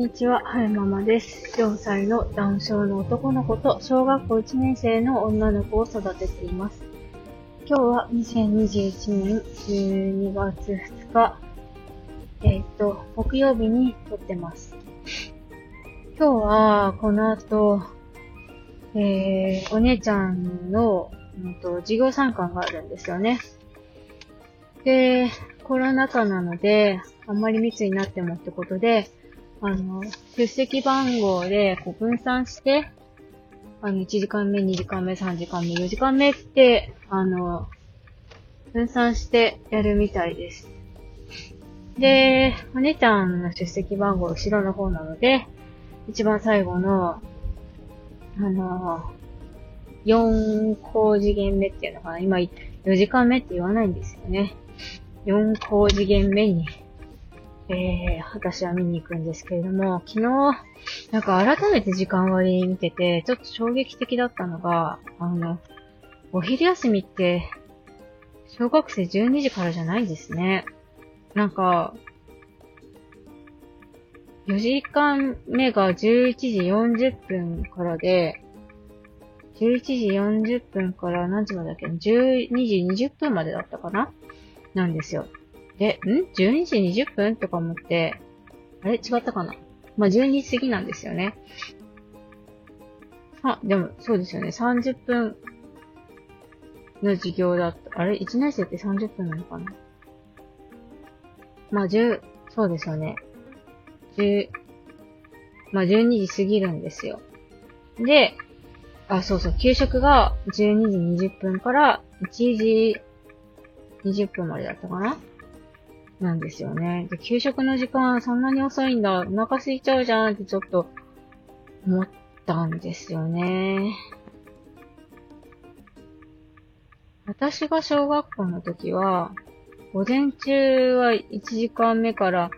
にちは、はいママです。4歳のダウン症の男の子と小学校1年生の女の子を育てています。今日は2021年12月2日、えーっと、木曜日に撮ってます。今日は、この後、えー、お姉ちゃんの、うんと、授業参観があるんですよね。で、コロナ禍なので、あんまり密になってもってことで、あの、出席番号でこう分散して、あの、1時間目、2時間目、3時間目、4時間目って、あの、分散してやるみたいです。で、お姉ちゃんの出席番号後ろの方なので、一番最後の、あの、4高次元目っていうのかな今、4時間目って言わないんですよね。4高次元目に、えー、私は見に行くんですけれども、昨日、なんか改めて時間割見てて、ちょっと衝撃的だったのが、あの、お昼休みって、小学生12時からじゃないんですね。なんか、4時間目が11時40分からで、11時40分から何時までだっけ ?12 時20分までだったかな？なんですよ。で、ん ?12 時20分とか思って、あれ？違ったかな？まあ、12時過ぎなんですよね。あ、でも、そうですよね。30分の授業だった。あれ ?1 年生って30分なのかな？まあ、10、そうですよね。10、まあ、12時過ぎるんですよ。で、あ、そうそう、給食が12時20分から1時20分までだったかな？なんですよね。で、給食の時間そんなに遅いんだ。お腹空いちゃうじゃんってちょっと思ったんですよね。私が小学校の時は、午前中は1時間目から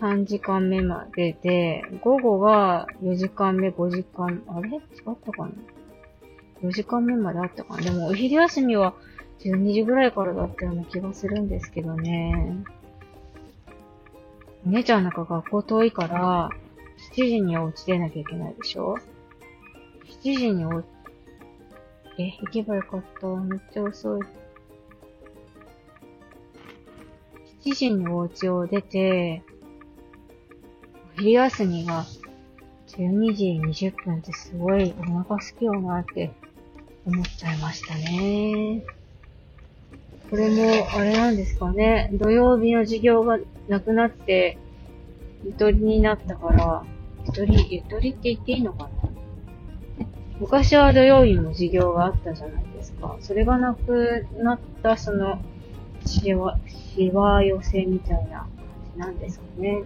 3時間目までで、午後が4時間目、5時間、あれ？違ったかな ?4 時間目まであったかな？でも、お昼休みは12時ぐらいからだったような気がするんですけどね。お姉ちゃんなんか学校遠いから、7時にはお家出なきゃいけないでしょ ?7 時にお、え、行けばよかった。めっちゃ遅い。7時にお家を出て、昼休みが12時20分ってすごいお腹すきよなって思っちゃいましたね。これも、あれなんですかね。土曜日の授業がなくなって、ゆとりになったから、ゆとり、ゆとりって言っていいのかな昔は土曜日も授業があったじゃないですか。それがなくなった、その、しわ、しわ寄せみたいな感じなんですかね。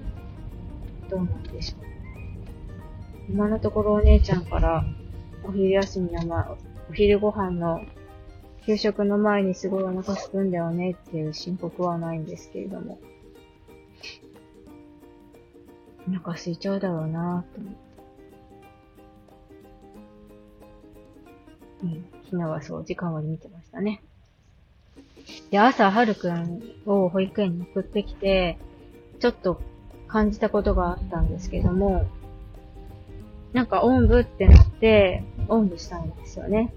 どうなんでしょう。今のところお姉ちゃんから、お昼休みの前、お昼ご飯の給食の前にすごいお腹すくんだよねっていう申告はないんですけれども。お腹空いちゃうだろうなぁと思って。うん。昨日はそう、時間割り見てましたね。で、朝、はるくんを保育園に送ってきて、ちょっと感じたことがあったんですけども、なんか、おんぶってなって、おんぶしたんですよね。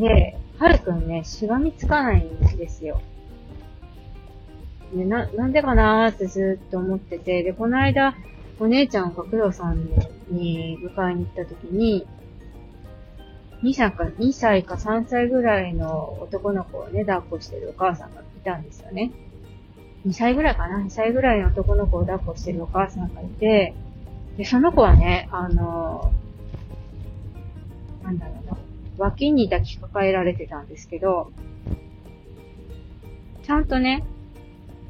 で、はるくんね、しがみつかないんですよ。で、な、なんでかなーってずっと思ってて、で、この間、お姉ちゃんが工藤さんに迎えに行った時に、2歳か、2歳か3歳ぐらいの男の子をね、抱っこしてるお母さんがいたんですよね。2歳ぐらいかな ?2 歳ぐらいの男の子を抱っこしてるお母さんがいて、で、その子はね、あの、なんだろうな、脇に抱きかかえられてたんですけど、ちゃんとね、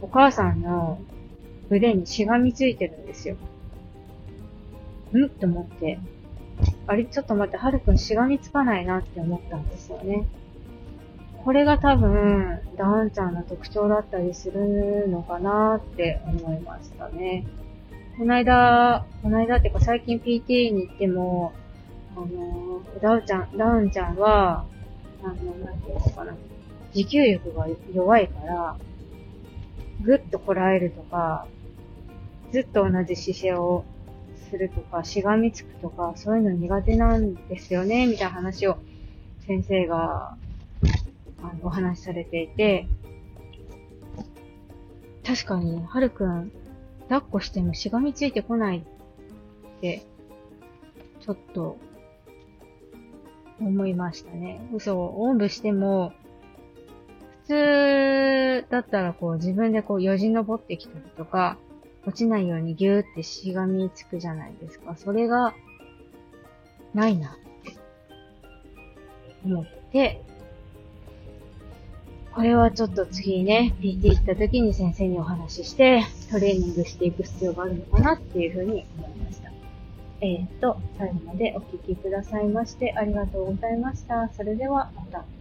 お母さんの腕にしがみついてるんですよ。ん？と思って。あれ、ちょっと待って、はるくんしがみつかないなって思ったんですよね。これが多分、ダウンちゃんの特徴だったりするのかなって思いましたね。この間、この間っていうか最近 PTA に行っても、あの、ダウちゃん、ダウンちゃんは、あの、なんていうのかな、持久力が弱いから、ぐっとこらえるとか、ずっと同じ姿勢をするとか、しがみつくとか、そういうの苦手なんですよね、みたいな話を先生が、あの、お話しされていて、確かに、はるくん、抱っこしてもしがみついてこないって、ちょっと、思いましたね。嘘をおんぶしても、普通だったらこう自分でこうよじ登ってきたりとか、落ちないようにギューってしがみつくじゃないですか。それが、ないなって思って、これはちょっと次ね、PT 行った時に先生にお話しして、トレーニングしていく必要があるのかなっていうふうに思いました。えー、っと、最後までお聞きくださいましてありがとうございました。それではまた。